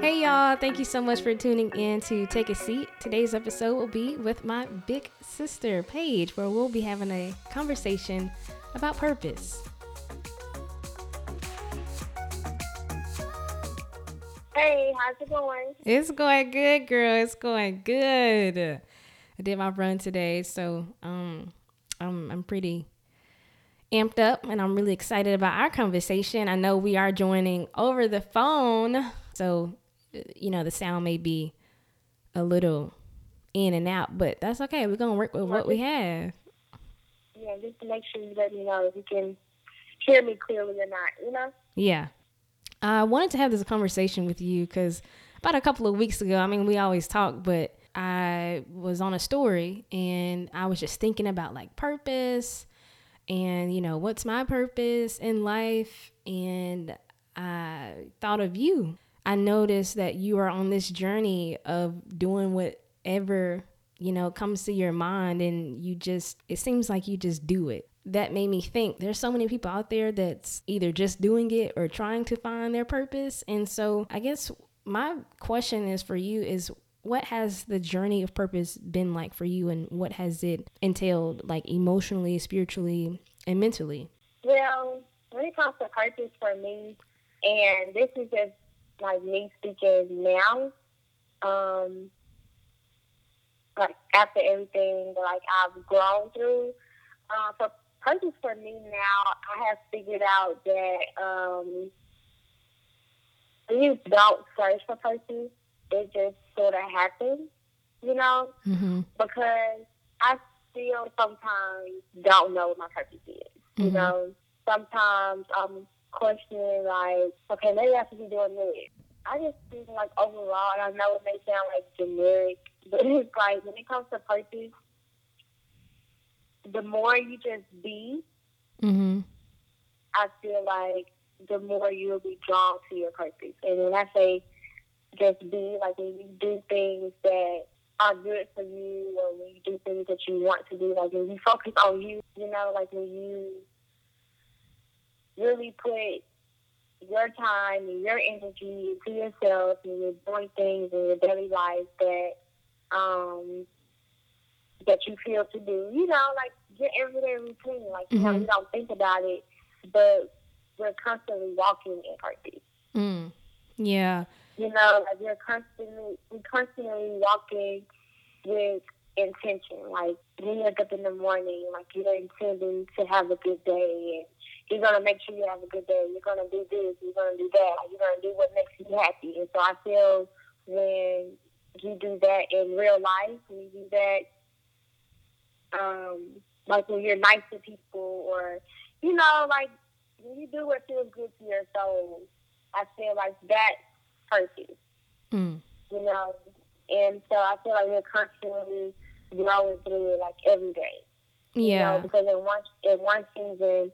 Hey y'all, thank you so much for tuning in to Take a Seat. Today's episode will be with my big sister, Paige, where we'll be having a conversation about purpose. Hey, how's it going? It's going good, girl. It's going good. I did my run today, so um I'm I'm pretty amped up and I'm really excited about our conversation. I know we are joining over the phone. So you know, the sound may be a little in and out, but that's okay. We're gonna work with what we have. Yeah, just to make sure you let me know if you can hear me clearly or not. You know. Yeah, I wanted to have this conversation with you because about a couple of weeks ago, I mean, we always talk, but I was on a story and I was just thinking about like purpose and you know what's my purpose in life and I thought of you I noticed that you are on this journey of doing whatever, you know, comes to your mind and you just, it seems like you just do it. That made me think there's so many people out there that's either just doing it or trying to find their purpose. And so I guess my question is for you is what has the journey of purpose been like for you and what has it entailed like emotionally, spiritually, and mentally? Well, when it comes to purpose for me, and this is just like me speaking now, um, like after everything like I've grown through, uh, for purpose for me now, I have figured out that um, you don't search for purpose; it just sort of happens, you know. Mm-hmm. Because I still sometimes don't know what my purpose is. Mm-hmm. You know, sometimes I'm questioning like, okay, maybe I should be doing this. I just think like overall, and I know it may sound like generic, but it's like when it comes to purpose, the more you just be, mm-hmm. I feel like the more you'll be drawn to your purpose. And when I say just be, like when you do things that are good for you, or when you do things that you want to do, like when you focus on you, you know, like when you really put your time and your energy to yourself and you're doing things in your daily life that um that you feel to do. You know, like your everyday routine. Like you mm-hmm. know, you don't think about it, but we're constantly walking in purpose. Mm. Yeah. You know, like you're constantly we constantly walking with intention. Like when you wake up in the morning, like you're intending to have a good day and you're gonna make sure you have a good day. You're gonna do this. You're gonna do that. You're gonna do what makes you happy. And so I feel when you do that in real life, when you do that, um, like when you're nice to people, or you know, like when you do what feels good to your soul, I feel like that's purpose. Mm. You know, and so I feel like we're constantly growing through it, like every day. Yeah. You know, because in one in one season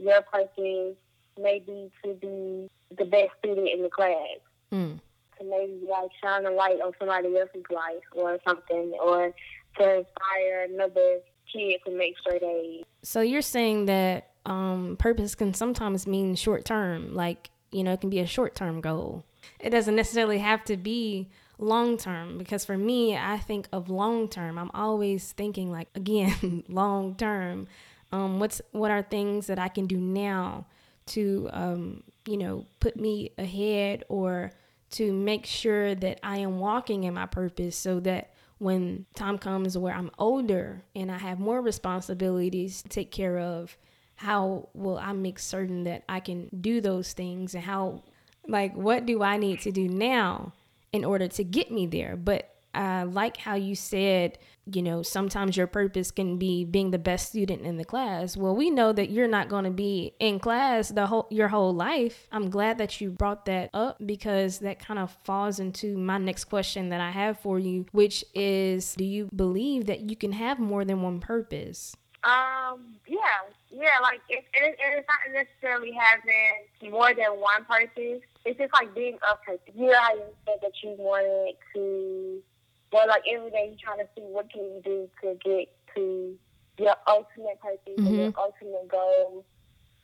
your purpose may be to be the best student in the class. Mm. To maybe like shine a light on somebody else's life or something, or to inspire another kid to make sure they. So you're saying that um, purpose can sometimes mean short term, like you know, it can be a short term goal. It doesn't necessarily have to be long term because for me, I think of long term. I'm always thinking like again, long term um, what's what are things that I can do now to um, you know put me ahead or to make sure that I am walking in my purpose so that when time comes where I'm older and I have more responsibilities to take care of, how will I make certain that I can do those things and how like what do I need to do now in order to get me there? But I like how you said you know, sometimes your purpose can be being the best student in the class. Well, we know that you're not going to be in class the whole your whole life. I'm glad that you brought that up because that kind of falls into my next question that I have for you, which is do you believe that you can have more than one purpose? Um, yeah, yeah, like it, it, it's not necessarily having more than one purpose. It's just like being a person. You know how you said that you wanted to but like every day, you're trying to see what can you do to get to your ultimate purpose mm-hmm. and your ultimate goal.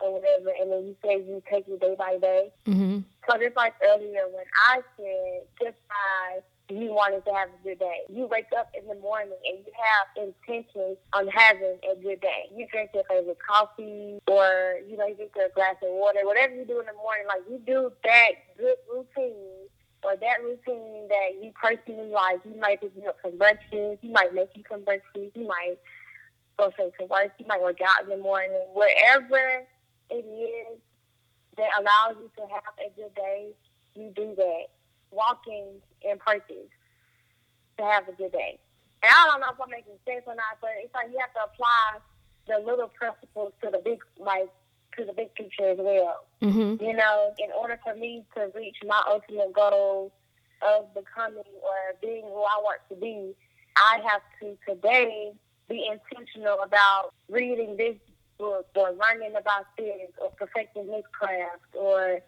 or whatever, and then you say you take it day by day. Mm-hmm. So just like earlier when I said, just by you wanted to have a good day. You wake up in the morning and you have intentions on having a good day. You drink your favorite coffee or, you know, you drink a glass of water, whatever you do in the morning, like you do that good routine or that routine that you personally like. You might pick you up some breakfast, you might make you some breakfast, you might go straight to work, you might work out in the morning, wherever it is that allows you to have a good day, you do that. Walking in purpose to have a good day. And I don't know if I'm making sense or not, but it's like you have to apply the little principles to the big, like, to the big picture as well. Mm-hmm. You know, in order for me to reach my ultimate goal of becoming or being who I want to be, I have to today be intentional about reading this book or learning about this or perfecting this craft or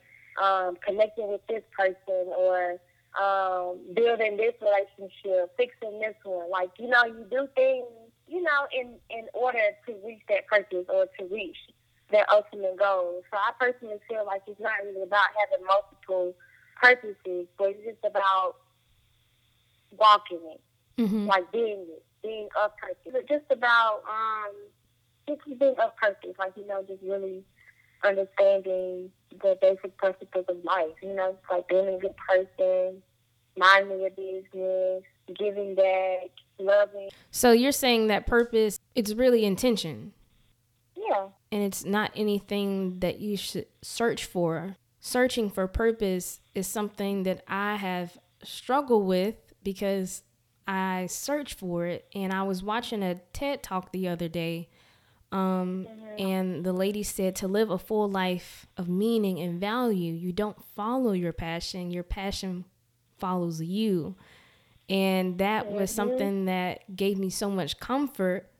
um, connecting with this person or um, building this relationship, fixing this one. Like, you know, you do things, you know, in, in order to reach that purpose or to reach their ultimate goal. So I personally feel like it's not really about having multiple purposes, but it's just about walking it, Mm-hmm. like being it, being of purpose. But just about um, just being of purpose, like, you know, just really understanding the basic principles of life. You know, like being a good person, minding your business, giving back, loving. So you're saying that purpose, it's really intention and it's not anything that you should search for. Searching for purpose is something that I have struggled with because I search for it. And I was watching a TED talk the other day, um, and the lady said to live a full life of meaning and value, you don't follow your passion, your passion follows you. And that was something that gave me so much comfort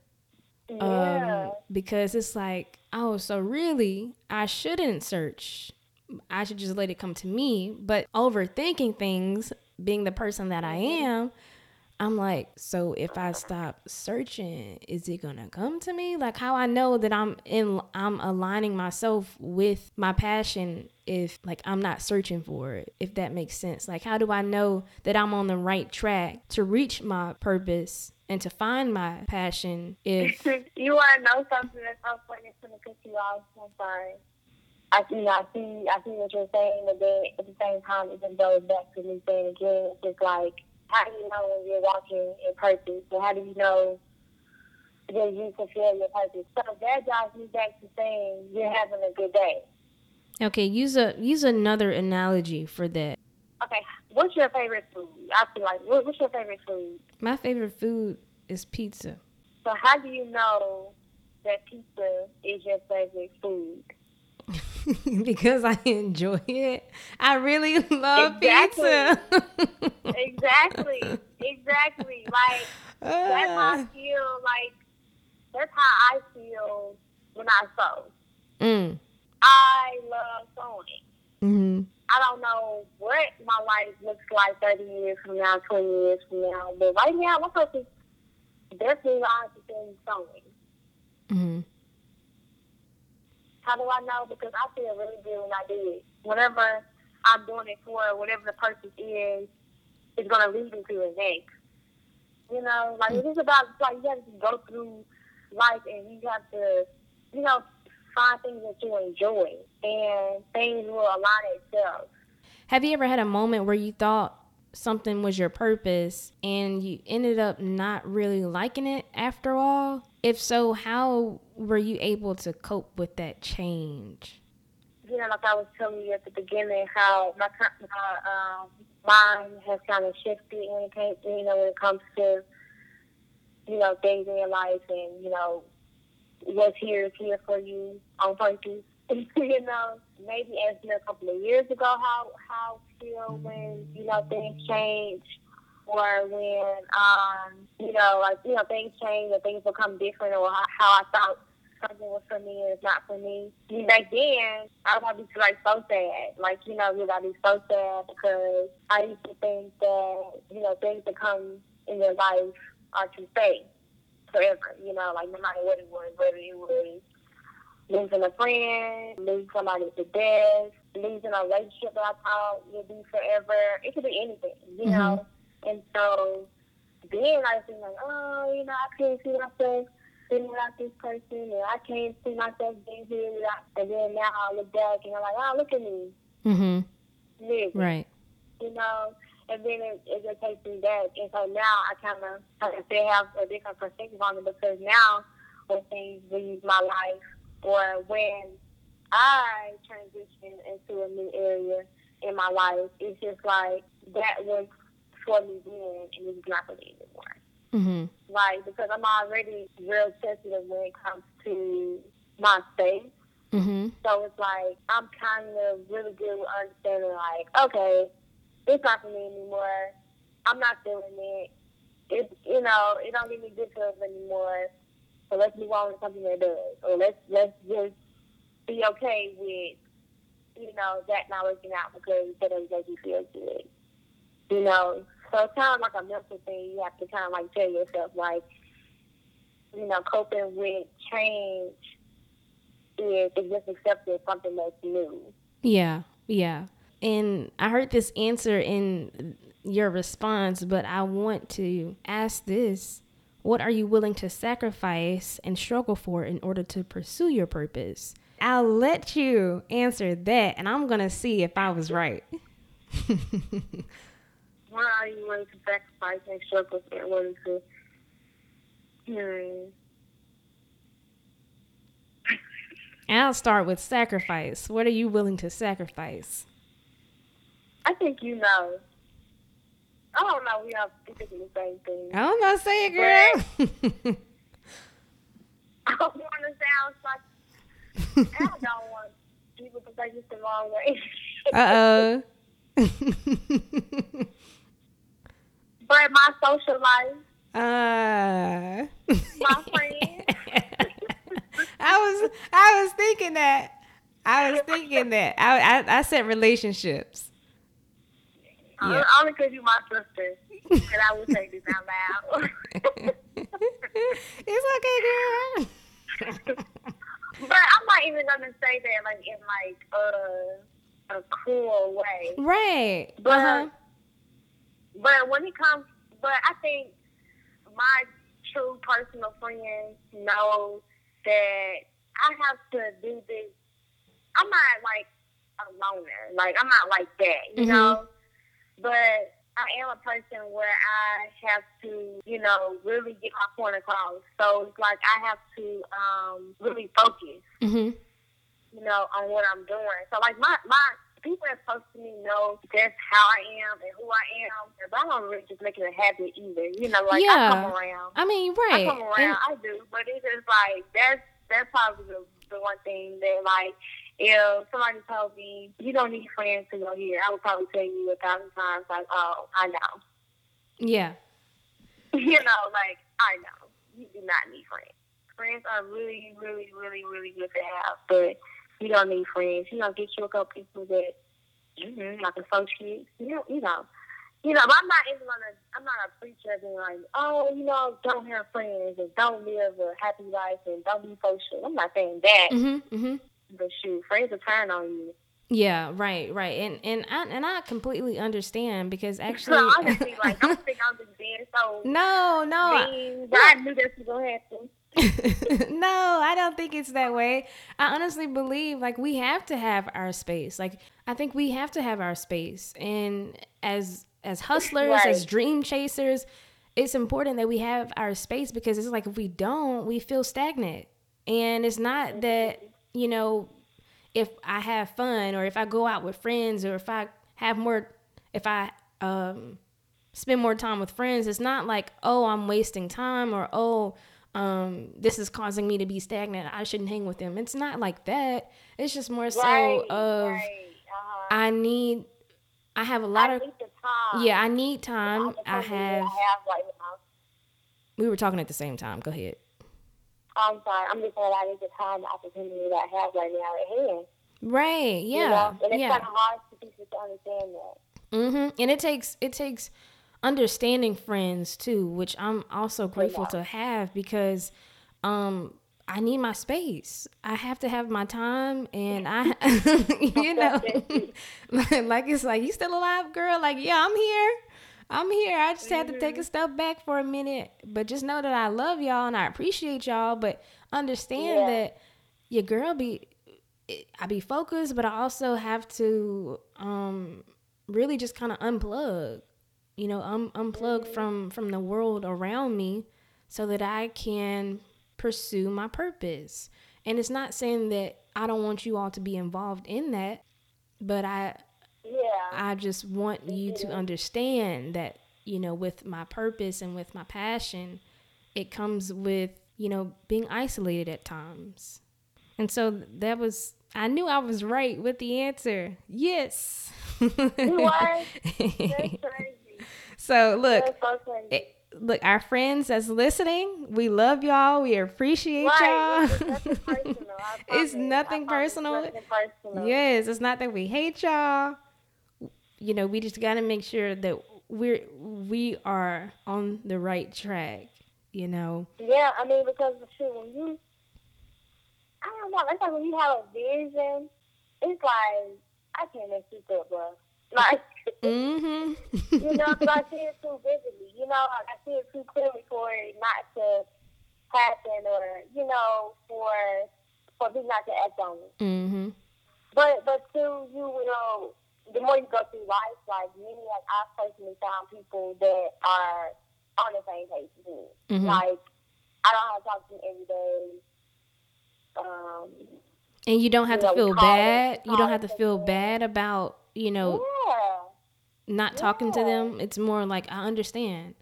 yeah, um, because it's like, oh, so really, I shouldn't search. I should just let it come to me. But overthinking things, being the person that I am, I'm like, so if I stop searching, is it gonna come to me? Like how I know that I'm in, I'm aligning myself with my passion. If like I'm not searching for it, if that makes sense. Like how do I know that I'm on the right track to reach my purpose and to find my passion? If you want to know something that's? It's gonna piss you off. I'm sorry. I see, I see, I see what you're saying, but then at the same time, it just goes back to me saying again, it's just like, how do you know when you're walking in purpose? Or how do you know that you fulfill your purpose? So that drives me back to saying you're having a good day. Okay, use a use another analogy for that. Okay, what's your favorite food? I feel like, what, what's your favorite food? My favorite food is pizza. So how do you know that pizza is your favorite food? because I enjoy it. I really love Exactly. pizza. Exactly, exactly. Like that's how I Ah. feel. Like that's how I feel when I sew. mm. I love sewing. hmm I don't know what my life looks like 30 years from now, 20 years from now, but right now, my focus definitely lies within sewing. hmm How do I know? Because I feel really good when I do it. Whatever I'm doing it for, whatever the purpose is, is going to lead me to the next. You know, like it's about, it's like you have to go through life and you have to, you know, find things that you enjoy and things will align itself. Have you ever had a moment where you thought something was your purpose and you ended up not really liking it after all? If so, how were you able to cope with that change? you know, like I was telling you at the beginning, how my my um, mind has kind of shifted when it came, you know, when it comes to, you know, things in your life and you know, what's here is here for you on purpose. you know, maybe ask me a couple of years ago how how feel when you know things change. Or when, um, you know, like, you know, things change and things become different or how, how I thought something was for me and it's not for me. And back then, I would probably be like so sad. Like, you know, you gotta be so sad because I used to think that, you know, things that come in your life are to stay forever, you know, like no matter what it was, whether it was losing a friend, losing somebody to death, losing a relationship that I thought would be forever. It could be anything, you mm-hmm. know. And so then I was like, oh, you know, I can't see myself sitting without this person, and I can't see myself being here without. And then now I look back and I'm like, oh, look at me. Mhm. Right. You know, and then it, it just takes me back. And so now I kind of, like I said, have a different perspective on it because now when things leave my life or when I transition into a new area in my life, it's just like that was for me then and it's not for me anymore. Mm-hmm. Like, because I'm already real sensitive when it comes to my space. Mm-hmm. So it's like, I'm kind of really good with understanding, like, okay, it's not for me anymore. I'm not feeling it. It, you know, it don't give me good feelings anymore. So let's move on to something that does. Or let's, let's just be okay with, you know, that not working out because that doesn't make you feel good. You know, so it's kind of like a mental thing. You have to kind of like tell yourself, like, you know, coping with change is, is just accepting something that's new. Yeah, yeah. And I heard this answer in your response, but I want to ask this. What are you willing to sacrifice and struggle for in order to pursue your purpose? I'll let you answer that, and I'm going to see if I was right. what are you willing to sacrifice and struggle for in order to hmm. I'll start with sacrifice. What are you willing to sacrifice? I think you know. I don't know. We are thinking the same thing. I don't know. Say it, girl. I don't want to sound like I don't want people to take it the wrong way. uh oh. But my social life. Uh. my friends. I was I was thinking that. I was thinking that. I I, I said relationships. Yeah. Only because you my sister. And I will say this out loud. it's okay, girl. but I'm not even gonna say that like in like a a cool way. Right. But uh-huh. But when it comes, but I think my true personal friends know that I have to do this. I'm not like a loner. Like I'm not like that, you mm-hmm. know. But I am a person where I have to, you know, really get my point across. So it's like I have to um, really focus, mm-hmm. you know, on what I'm doing. So like my my people that close to me know just how I am and who I am. But I don't really just make it a habit either. You know, like yeah. I come around. I mean, right. I come around, and, I do. But it's just like that's that's probably the, the one thing that like if somebody told me you don't need friends to go here, I would probably tell you a thousand times like, Oh, I know. Yeah. you know, like I know. You do not need friends. Friends are really, really, really, really good to have, but you don't need friends. You know, get you a couple people that, mm-hmm, like associates. You know, you know. You know, but I'm not even gonna. I'm not a preacher being like, oh, you know, don't have friends and don't live a happy life and don't be social. I'm not saying that. Mm-hmm, mm-hmm. But shoot, are turn on you. Yeah, right, right, and and I and I completely understand because actually, honestly, like, I don't think I'm just being so. No, no, mean, I, I knew this was gonna happen. no, I don't think it's that way. I honestly believe like we have to have our space. Like I think we have to have our space. And as as hustlers, right. as dream chasers, it's important that we have our space because it's like if we don't, we feel stagnant. And it's not that, mm-hmm. You know, if I have fun or if I go out with friends or if I have more if I um spend more time with friends, it's not like, oh, I'm wasting time or oh, um, this is causing me to be stagnant. I shouldn't hang with them. It's not like that. It's just more so right, of right. uh-huh. I need. I have a lot I of. time. Yeah, I need time. I have. I have we were talking at the same time. Go ahead. I'm sorry. I'm just saying I need the time, the opportunity that I have right now at hand. Right. Yeah. You know? And it's yeah. kind of hard for people to understand that. Mm-hmm. And it takes it takes understanding friends too, which I'm also grateful to have because um I need my space. I have to have my time and I you know like it's like you still alive, girl? Like, yeah, I'm here. I'm here. I just had to take a step back for a minute. But just know that I love y'all and I appreciate y'all. But understand Yeah. that your girl be I be focused, but I also have to um really just kind of unplug. You know, um, unplug from from the world around me so that I can pursue my purpose. And it's not saying that I don't want you all to be involved in that, but I Yeah. I just want you to understand that, you know, with my purpose and with my passion, it comes with, you know, being isolated at times. And so that was, I knew I was right with the answer. Yes. You was? That's crazy. so look, so it, look, our friends that's listening, we love y'all. We appreciate right. Y'all. nothing personal. I It's nothing personal. It's nothing personal. Yes, it's not that we hate y'all. You know, we just got to make sure that we're we are on the right track. You know. Yeah, I mean, because shoot, when you, I don't know, it's like when you have a vision, it's like, I can't make this up, bro. Like, mm-hmm. you know, because I see it too vividly, you know, I see it too clearly for it not to happen or, you know, for, for me not to act on it. Mm-hmm. But, but too, you know, the more you go through life, like me, like I've personally found people that are on the same page as me. Mhm. Like, I don't have to talk to them every day. Um, And you don't have you to know, feel bad. You don't have to feel bad about you know yeah. not talking to them. It's more like I understand.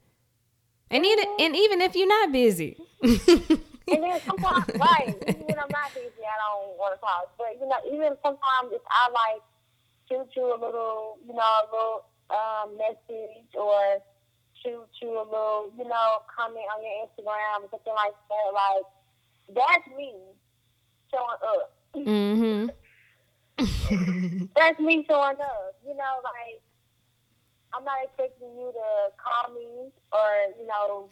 And even and even if you're not busy. And then sometimes, right, even when I'm not busy, I don't want to talk. But, you know, even sometimes if I, like, shoot you a little, you know, a little um, message or shoot you a little, you know, comment on your Instagram or something like that, like, that's me showing up. mhm. That's me showing up. You know, like, I'm not expecting you to call me or, you know,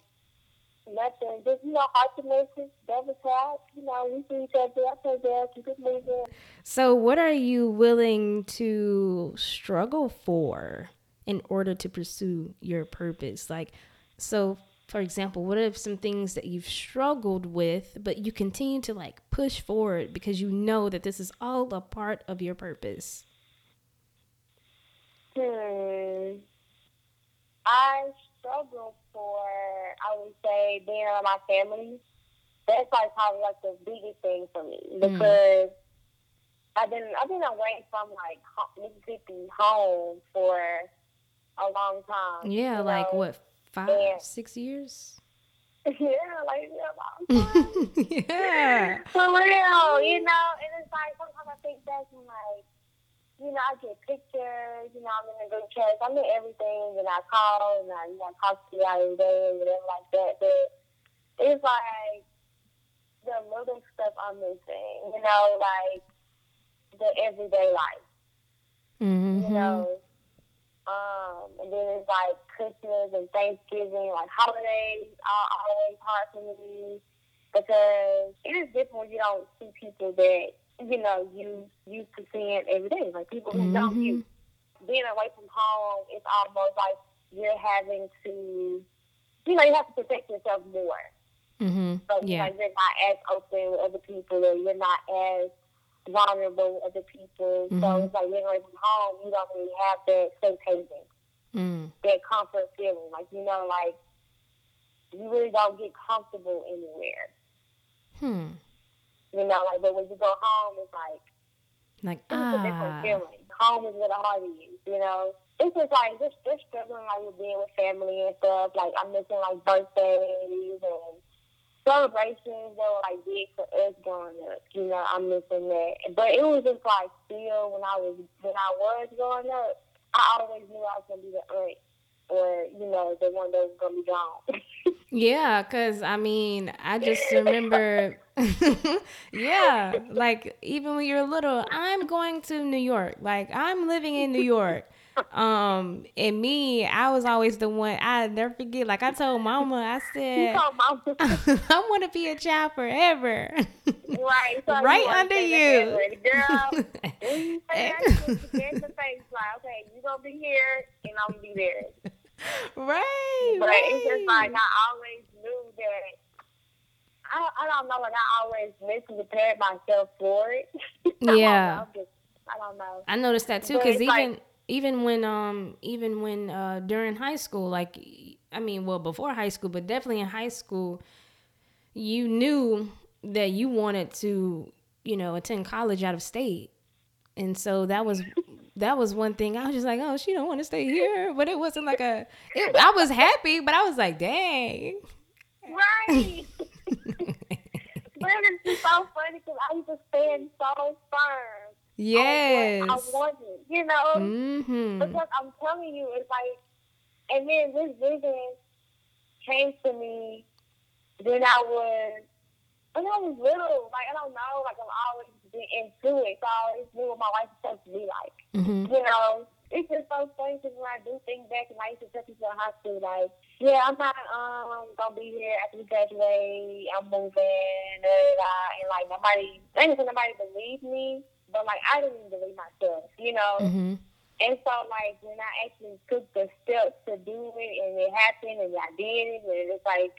nothing. Just, you know, message, double tap, you know, we see each other, I say that, keep it moving. So, what are you willing to struggle for in order to pursue your purpose? Like, so for example, what are some things that you've struggled with, but you continue to like push forward because you know that this is all a part of your purpose? Hmm. I struggle for, I would say, being around my family. That's like probably like the biggest thing for me mm. because I've been I've been away from like Mississippi home for a long time. Yeah, like know? what, five, Yeah. six years? yeah, like yeah, a long time. yeah. For real, you know, and it's like sometimes I think back and like, you know, I get pictures, you know, I'm in a group chat, I'm in everything, and I call and I, you know, talk to you every day and whatever like that. But it's like the little stuff I'm missing, you know, like the everyday life, Mm-hmm. you know. Um, and then it's like Christmas and Thanksgiving, like holidays are always hard for me because it is different when you don't see people that you know you used to seeing every day, like people who know Mhm. you. Being away from home, it's almost like you're having to, you know, you have to protect yourself more. Mm-hmm. So Yeah. like you're not as open with other people, or you're not as vulnerable with other people. So Mhm. it's like being away from home, you don't really have that safe haven Mm. that comfort feeling. Like, you know, like, you really don't get comfortable anywhere. Hmm. You know, like, but when you go home, it's like, Like it's a different ah. feeling. Home is where the heart is, you know? It's just like, just, just struggling, like, with being with family and stuff. Like, I'm missing, like, birthdays and celebrations that were, like, big for us growing up. You know, I'm missing that. But it was just, like, still, when I was, when I was growing up, I always knew I was going to be the aunt or, you know, the one that was to be gone. Yeah, cause I mean, I just remember, yeah, like even when you're little, I'm going to New York, like I'm living in New York. um, and me, I was always the one. I never forget. Like I told Mama, I said, I want to be a child forever. Right, so right under you, girl. you say that, you get the face like, okay, you gonna be here, and I'm gonna be there. Right. But right. it's just like I always knew that. I, I don't know, like I always mentally prepared myself for it. Yeah. I, don't know, just, I don't know. I noticed that too, because even like- even when um even when uh during high school, like I mean, well before high school, but definitely in high school, you knew that you wanted to you know attend college out of state, and so that was. That was one thing. I was just like, "Oh, she don't want to stay here," but it wasn't like a. It, I was happy, but I was like, "Dang." Right. but it's so funny because I used to stand so firm. Yes. on what I wanted, you know. Mm-hmm. Because I'm telling you, it's like, and then this vision came to me when I was, when I was little. Like, I don't know, like, I've always been into it. So I always knew what my life was supposed to be like. Mm-hmm. You know, it's just so funny because when I do think back and I used to tell people in high school, like, yeah, I'm not um gonna be here after we graduate. I'm moving, and like nobody, I didn't nobody believed me, but like I didn't even believe myself, you know. Mm-hmm. And so, like, when I actually took the steps to do it and it happened and I did it, and it's like,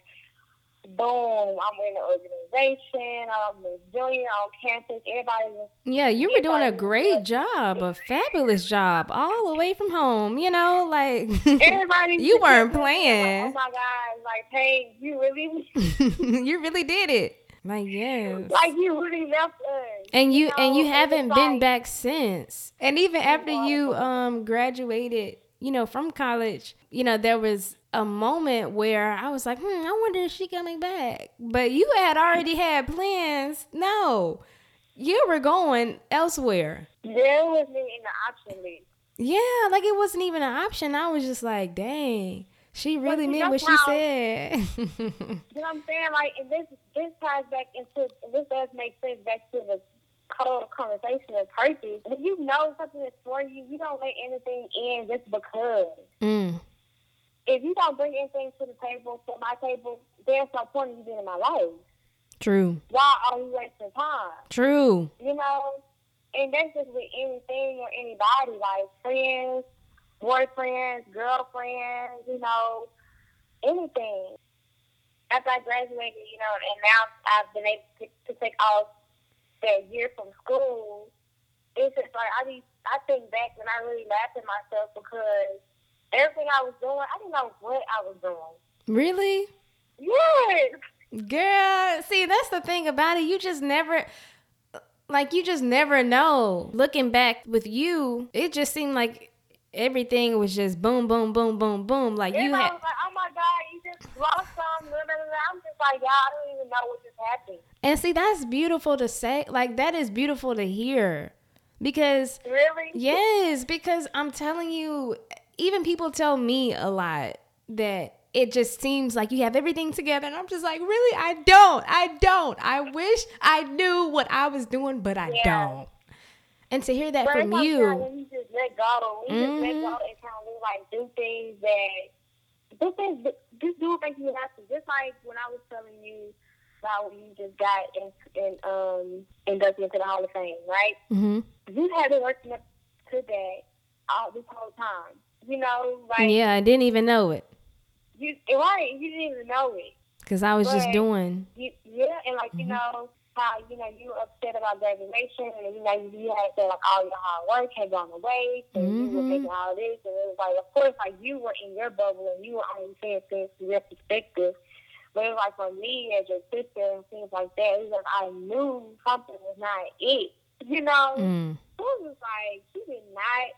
boom, I'm in the organization, I'm a junior on campus, everybody was, Yeah, you were doing a great job, a fabulous job, all the way from home. You know, like everybody. You weren't Like, playing. oh my God, like, hey, you really, you really did it. Like yes. like, you really left us. and you know, and you haven't like- been back since. And even after you um graduated, you know, from college, you know, there was a moment where I was like, hmm, I wonder if she coming back. But you had already had plans. No. You were going elsewhere. There was me in the option list. Yeah, like it wasn't even an option. I was just like, dang, she really meant what she said. You know what I'm saying? Like, and this this ties back into this does make sense back to the whole conversation of purpose. When you know something is for you, you don't let anything in just because. mm, If you don't bring anything to the table, to my table, there's no point in you being in my life. true, Why are you wasting time? true. You know? And that's just with anything or anybody, like friends, boyfriends, girlfriends, you know, anything. After I graduated, you know, and now I've been able to, to take off that year from school, it's just like I be, I think back and I really laugh at myself because everything I was doing, I didn't know what I was doing. Really? Yes. Girl, see, that's the thing about it. You just never, like, you just never know. Looking back with you, it just seemed like everything was just boom, boom, boom, boom, boom. Like, you had, like, oh my God, you just lost some. I'm just like, y'all, I don't even know what just happened. and see, that's beautiful to say. Like, that is beautiful to hear. Because Really? Yes, because I'm telling you, even people tell me a lot that it just seems like you have everything together. And I'm just like, really? I don't. I don't. I wish I knew what I was doing, but I Yeah. don't. And to hear that But from you, when you just let go, when you just let go and kind of like do things that do things, just do what makes you happy. Just like when I was telling you about when you just got in, in um inducted into the Hall of Fame, right? hmm You have been working up to that all this whole time. You know, like yeah, I didn't even know it you right, you didn't even know it. because I was just doing. You, yeah, and like you Mhm. know how you know you were upset about graduation, and you know you had to like all your hard work had gone away, so you were Mhm. making all this, and it was like of course like you were in your bubble and you were only seeing things from your perspective. But it was like for me as your sister and things like that, it was like I knew something was not it. You know, Mm. it was just like she did not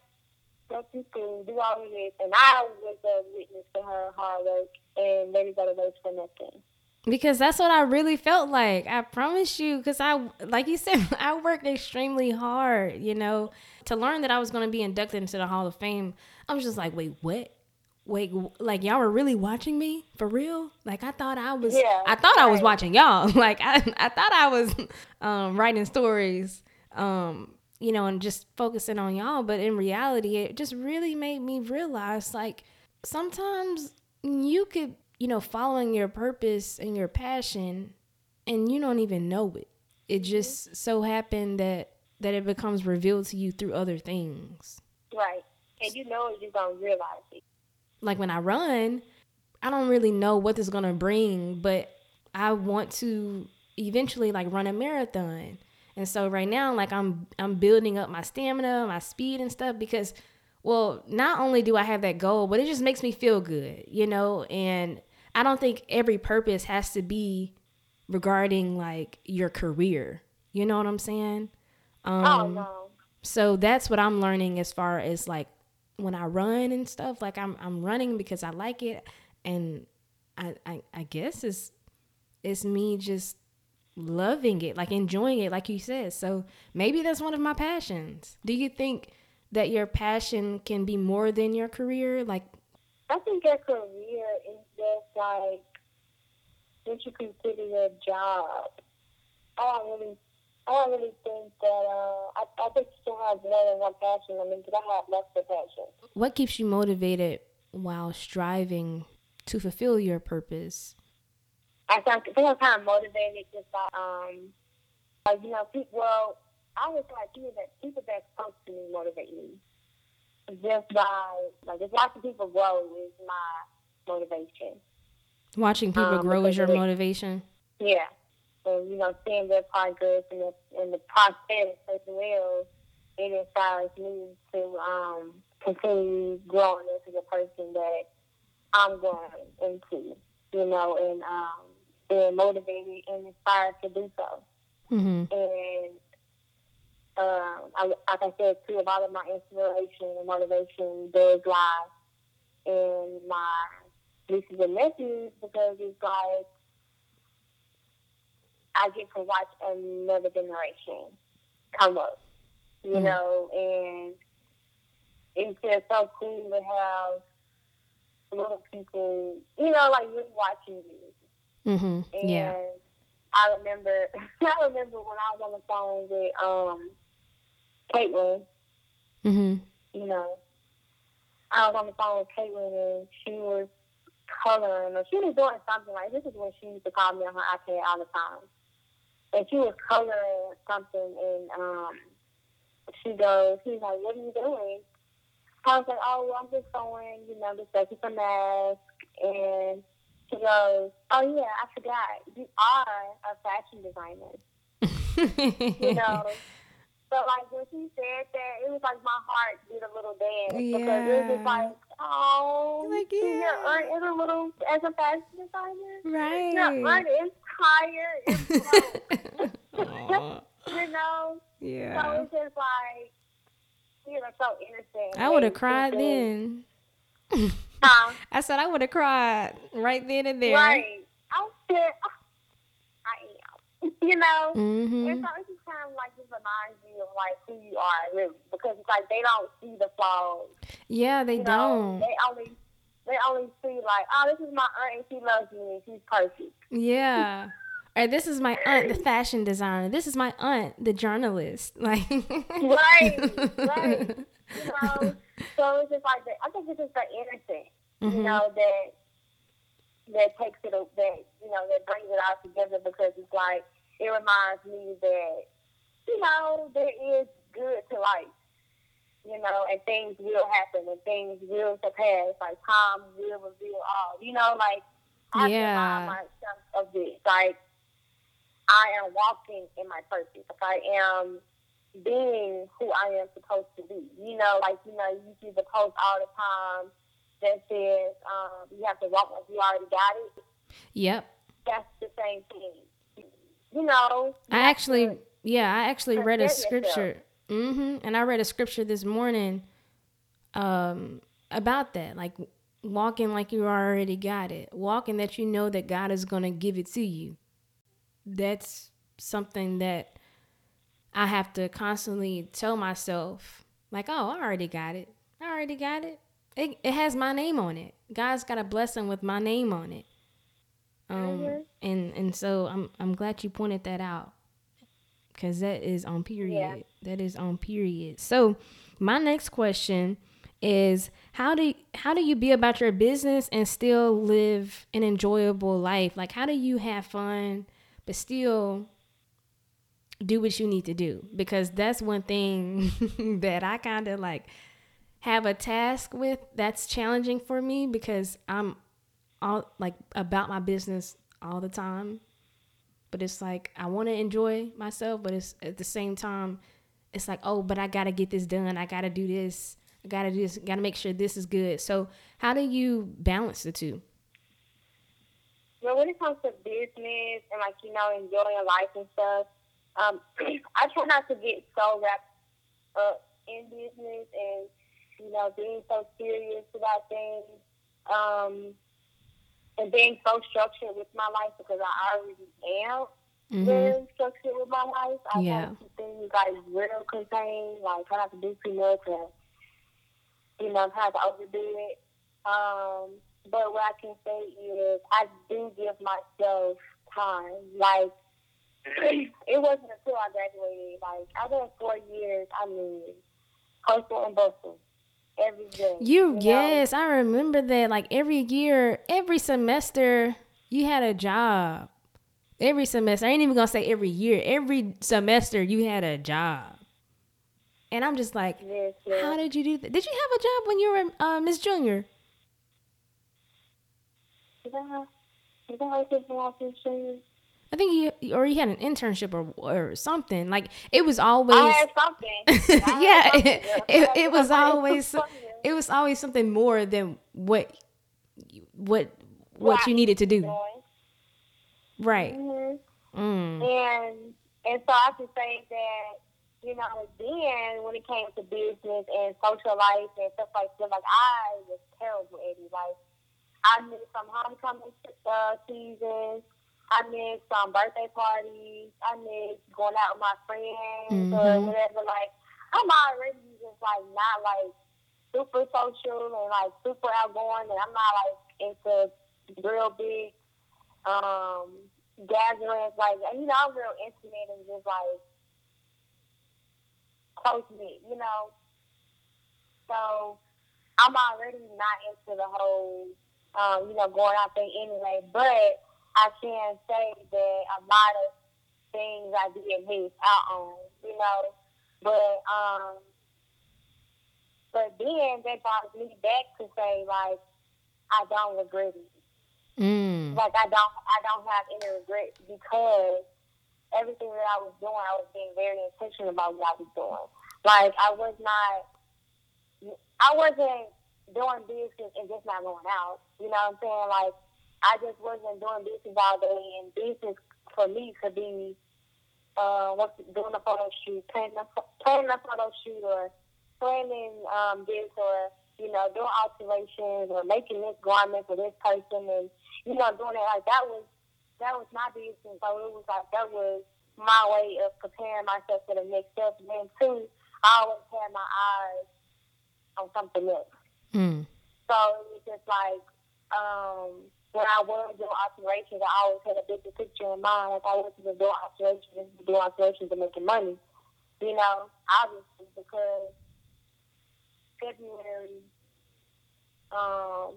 go to school, do all of this, and I was a witness to her hard work, and maybe go to waste for nothing. Because that's what I really felt like. I promise you, because I, like you said, I worked extremely hard, you know, to learn that I was going to be inducted into the Hall of Fame. I was just like, wait, what? Wait, like y'all were really watching me for real? Like I thought I was, Yeah, I thought I was watching y'all. Like I, I thought I was um, writing stories um, you know, and just focusing on y'all. But in reality, it just really made me realize like sometimes you could, you know, following your purpose and your passion and you don't even know it. It mm-hmm. just so happened that that it becomes revealed to you through other things. Right. And you know it, you don't realize it. Like when I run, I don't really know what this is gonna bring, but I want to eventually like run a marathon. And so right now, like I'm I'm building up my stamina, my speed and stuff because well, not only do I have that goal, but it just makes me feel good, you know, and I don't think every purpose has to be regarding like your career. You know what I'm saying? Um, oh no. So that's what I'm learning as far as like when I run and stuff. Like I'm I'm running because I like it, and I I, I guess it's it's me just loving it, like enjoying it, like you said. So maybe that's one of my passions. Do you think that your passion can be more than your career? Like, I think your career is just like what you consider your job. I don't really, I don't really think that. Uh, I, I think you still have more than one passion. I mean, because I have less of passion. What keeps you motivated while striving to fulfill your purpose? I think, I think kind of motivated just by, um, like, you know, people. Well, I was like people that people that close to me motivate me. Just by like just watching people grow is my motivation. Watching people um, grow is your motivation. Yeah, and you know, seeing their progress and the and the process as well, it inspires me to um continue growing into the person that I'm growing into. You know, and um being motivated and inspired to do so. Mm-hmm. And um, I, like I said, too, a lot of my inspiration and motivation does lie in my nieces and nephews because it's like I get to watch another generation come up, you mm-hmm. know, and it's just so cool to have little people, you know, like really watching you. Mm-hmm. And yeah. I remember, I remember when I was on the phone with um Caitlin. Mm-hmm. You know, I was on the phone with Caitlin and she was coloring, or she was doing something like this is when she used to call me on her iPad all the time. And she was coloring something, and um, she goes, she's like, "What are you doing?" I was like, "Oh, well, I'm just going, you know, just making some mask." And she goes, "Oh yeah, I forgot. You are a fashion designer." you know. But like when she said that, it was like my heart did a little dance yeah. because it was just like, oh, like yeah, your aunt is a little as a fashion designer, right? Your aunt is tired, you know. Yeah. So it's just like, you know, so innocent. I would have cried then. huh? I said I would have cried right then and there. Right. I said, I am. you know. Mm-hmm. And so it's just kind of like just reminds you of like who you are really because it's like they don't see the flaws. Yeah, they you don't. Know? They only they only see like, oh, this is my aunt and she loves me and she's perfect. Yeah. or this is my aunt, the fashion designer. This is my aunt, the journalist. Like right, right. You know, so it's just like the, I think it's just the innocent, mm-hmm. you know, that that takes it that you know that brings it all together because it's like it reminds me that you know, there is good to life. You know, and things will happen and things will surpass. Like time will reveal all. You know, like I yeah. remind myself of this. Like I am walking in my purpose. Like I am being who I am supposed to be. You know, like you know, you see the post all the time that says um, you have to walk like you already got it. Yep. That's the same thing. You know. I actually. To, yeah, I actually read a scripture. Mm-hmm. And I read a scripture this morning um, about that. Like walking like you already got it. Walking that you know that God is going to give it to you. That's something that I have to constantly tell myself, like, oh, I already got it. I already got it. It, it has my name on it. God's got a blessing with my name on it. Um, mm-hmm. and and so I'm I'm glad you pointed that out Cause that is on period. Yeah. That is on period. So my next question is how do how do you be about your business and still live an enjoyable life? Like how do you have fun but still do what you need to do? Because that's one thing that I kind of like have a task with that's challenging for me because I'm all like about my business all the time. But it's like I want to enjoy myself, but it's at the same time it's like, "Oh, but I got to get this done. I got to do this. I got to do this. Got to make sure this is good." So, how do you balance the two? Well, when it comes to business and like you know enjoying life and stuff, um, I try not to get so wrapped up in business and you know, being so serious about things, um, and being so structured with my life because I already am mm-hmm. very structured with my life. I yeah. try to keep things like real contained, like try not to do too much and you know, try to overdo it. Um, but what I can say is I do give myself time. Like it wasn't until I graduated, like I went four years, I mean, hustle and bustle every day. You, you yes, know? I remember that. Like every year, every semester, you had a job. Every semester, I ain't even gonna say every year. Every semester, you had a job. And I'm just like, yes, yes. how did you do that? Did you have a job when you were uh, Miss Junior? Did I did I have Miss Junior? I think he or he had an internship or or something. Like it was always I had something. Yeah, something. It, it, it, was always it was always something more than what what what you needed to do. Right. Mm-hmm. Mm. And and so I can say that you know then when it came to business and social life and stuff like that, like I was terrible at it. Like I missed some homecoming uh, seasons. I miss um, birthday parties. I miss going out with my friends mm-hmm. or whatever. Like, I'm already just like not like super social and like super outgoing, and I'm not like into real big um gatherings. Like, you know, I'm real intimate and just like close knit, you know. So I'm already not into the whole, um, you know, going out there anyway. But I can say that a lot of things I did miss out on, you know. But um but then that brought me back to say like I don't regret it. Mm. Like I don't I don't have any regrets because everything that I was doing I was being very intentional about what I was doing. Like I was not I wasn't doing business and just not going out. You know what I'm saying? Like I just wasn't doing business all day, and business for me could be uh, what's doing a photo shoot, planning a, planning a photo shoot, or planning um, this, or you know, doing alterations, or making this garment for this person, and you know, doing it like that was that was my business. So it was like that was my way of preparing myself for the next step. And then two, I always had my eyes on something else. Mm. So it was just like um, when I was doing alterations, I always had a bigger picture in mind. Like I wasn't just doing alterations, doing alterations and making money. You know, obviously because February um,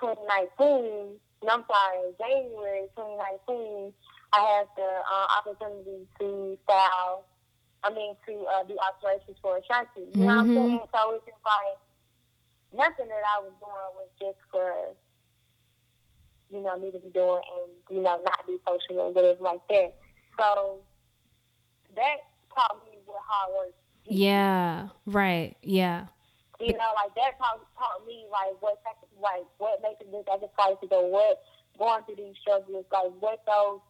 2019, no, I'm sorry, January 2019, I had the uh, opportunity to style, I mean, to uh, do alterations for Ashanti. You mm-hmm. know what I'm mm-hmm. saying? So it's just like, nothing that I was doing was just for you know, need to be doing and, you know, not be social and whatever like that. So that taught me what hard work is. Yeah, right. Yeah. You know, like that taught, taught me like what like what making this sacrifices or what going through these struggles, like what those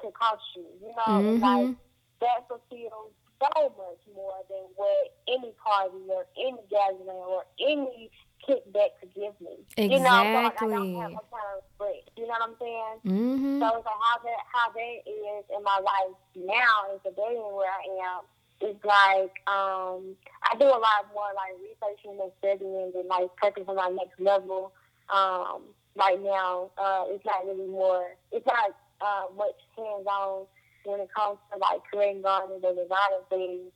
can cost you. You know, mm-hmm. like that fulfills so much more than what any party or any gathering or any kickback to give me. Exactly. You know, I don't have no kind of regret. You know what I'm saying? Mm-hmm. So it's like how that how that is in my life now, in today and where I am. It's like um, I do a lot more like researching and studying and like prepping for my next level. Um, right now, uh, it's not really more. It's not uh, much hands on when it comes to like creating gardens or designing things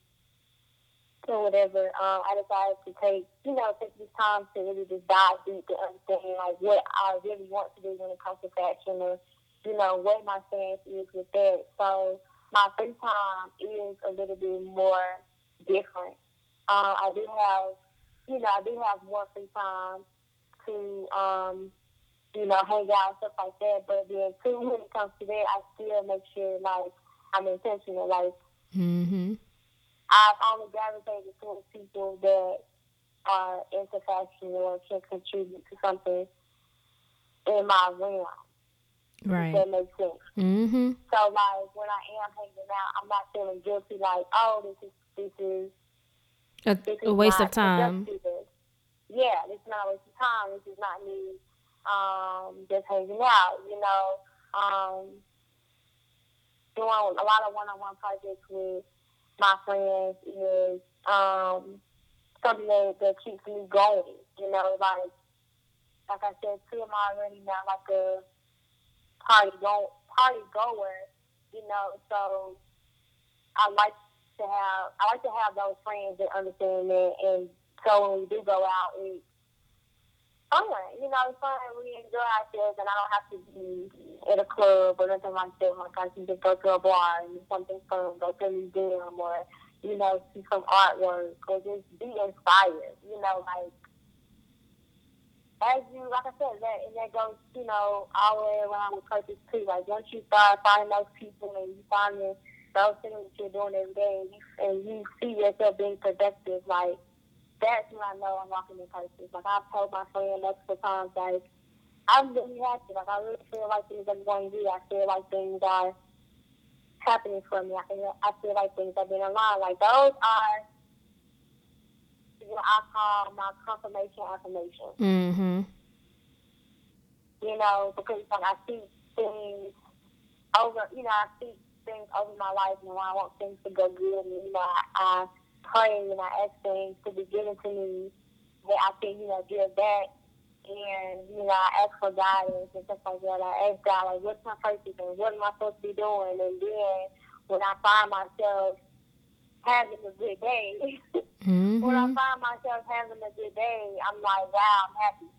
or whatever, um, I decided to take, you know, take this time to really just dive deep to understand like what I really want to do when it comes to fashion or, you know, what my stance is with that. So my free time is a little bit more different. Uh, I do have, you know, I do have more free time to, um, you know, hang out and stuff like that. But then too, when it comes to that, I still make sure like I'm intentional. Like, Mm-hmm. I've only gravitated towards people that are into fashion or can contribute to something in my realm. Right. that makes sense. Mm-hmm. So like when I am hanging out, I'm not feeling guilty. Like, oh, this is this is A, this is a waste of time. Yeah, this is not a waste of time. This is not me um, just hanging out. You know, um, doing a lot of one-on-one projects with my friends is um, something that, that keeps me going. You know, like like I said, too, I'm already not like a party go party goer. You know, so I like to have I like to have those friends that understand that, and so when we do go out, it's fun. You know, it's fun. We enjoy ourselves, and I don't have to be at a club or nothing like that. Like I can just go to a bar and something fun, go to a museum, or you know, see some artwork, or just be inspired. You know, like as you, like I said, that and that goes, you know, all the way around with purpose too. Like once you start finding those people and you find the, those things that you're doing every day, and you, and you see yourself being productive, like that's when I know I'm walking in purpose. Like I've told my friend multiple times, like I'm really happy. Like I really feel like things are going to I feel like things are happening for me. I feel, I feel like things are being aligned. Like those are what I call my confirmation affirmation. Mm-hmm. You know, because like I see things over, you know, I see things over my life, and I want things to go good, and you know, I, I pray and I ask things to be given to me that I can, you know, give back. And, you know, I ask for guidance and stuff like that. I ask God, like, what's my purpose and what am I supposed to be doing? And then when I find myself having a good day, when I Mm-hmm. find myself having a good day, I'm like, wow, I'm happy.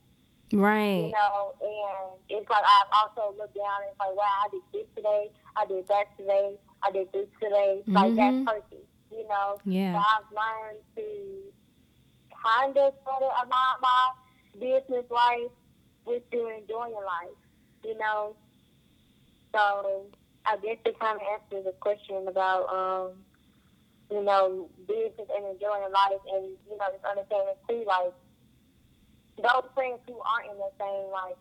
Right. You know, and it's like I've also looked down and it's like, wow, I did this today, I did that today, I did this today. Like that's Mhm. You know. So Yeah. I've learned to kind of sort of align my business life with your enjoying life, you know. So I guess it kind of answers the question about, um, you know, business and enjoying life, and you know, just understanding too, like those friends who aren't in the same like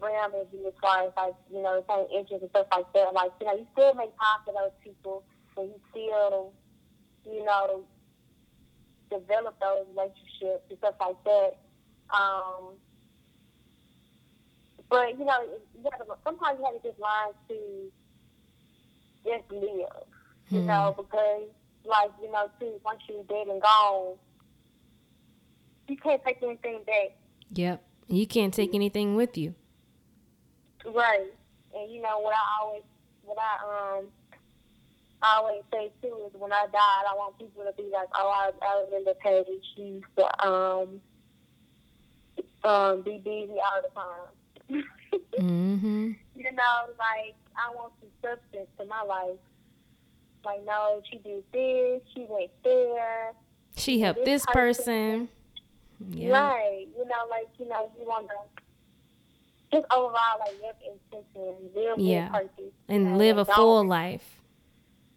realm as you as far as like you know the same interests and stuff like that. Like you know, you still make time for those people, and you still you know develop those relationships and stuff like that. Um, but you know, you have to, sometimes you have to just learn to just live. You Hmm. know, because like you know, too, once you're dead and gone, you can't take anything back. Yep. You can't take anything with you. Right. And you know what I always what I um I always say too is when I died I want people to be like, Oh, I, I the Paige, she used to um um be busy all the time. Mm-hmm. you know, like I want some substance to my life. Like, no, she did this, she went there. She helped this This person. Yeah. Right. You know, like, you know, you want to just overall, like, live intention, live Yeah. purpose. And know, live a full life.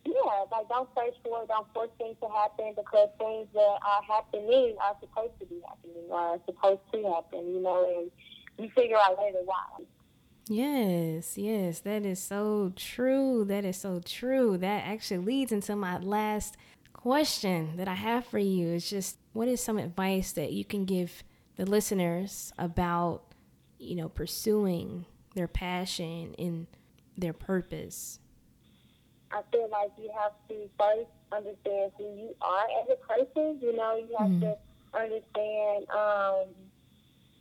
Yeah, like, don't search for it, don't force things to happen because things that are happening are supposed to be happening or are supposed to happen, you know, and you figure out later why. Yes, yes, that is so true. That is so true. That actually leads into my last question that I have for you. It's just what is some advice that you can give the listeners about, you know, pursuing their passion and their purpose? I feel like you have to first understand who you are as a person. You know, you have Mhm. to understand um,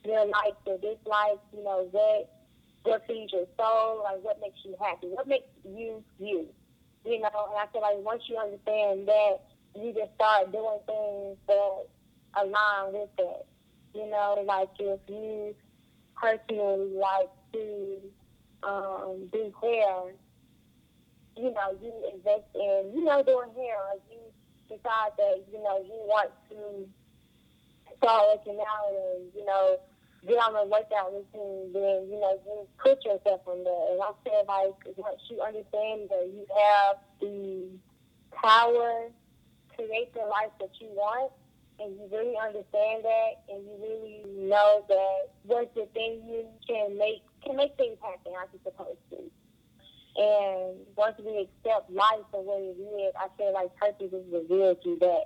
your likes, your dislikes. You know, what what feeds your soul, like what makes you happy, what makes you you. You know, and I feel like once you understand that, you just start doing things that align with that. You know, like if you personally like to um, do hair, you know, you invest in, you know, doing hair, or you decide that, you know, you want to start working out and, you know, get on a workout routine, then, you know, you put yourself in there. And I feel like once you understand that you have the power to create the life that you want, and you really understand that, and you really know that what's within you can make can make things happen like it's supposed to. And once we accept life for what it is, I feel like purpose is revealed through that.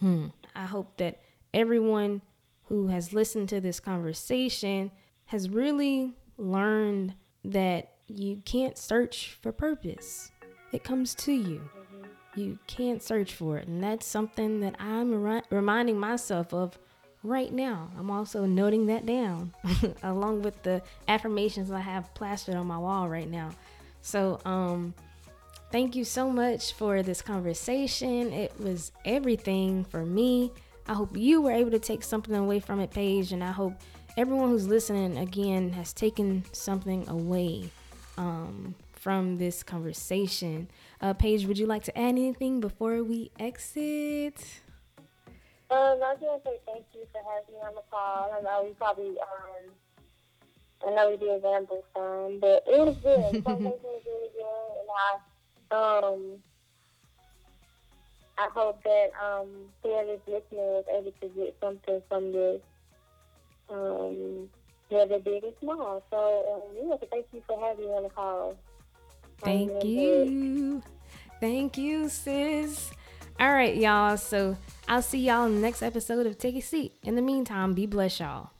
Hmm. I hope that everyone who has listened to this conversation has really learned that you can't search for purpose. It comes to you. Mm-hmm. You can't search for it. And that's something that I'm re- reminding myself of right now. I'm also noting that down along with the affirmations I have plastered on my wall right now. So, um, thank you so much for this conversation. It was everything for me. I hope you were able to take something away from it, Paige, and I hope everyone who's listening again has taken something away um, from this conversation. Uh, Paige, would you like to add anything before we exit? Um, I was gonna say thank you for having me on the call. I know we probably, um, I know we did ramble some, but it was good. Conversation was really good, and I, um, I hope that um, whoever's listening was able to get something from this, um, whether big or small. So, um, yeah, thank you for having me on the call. Thank you. Thank you, sis. All right, y'all. So I'll see y'all in the next episode of Take a Seat. In the meantime, be blessed, y'all.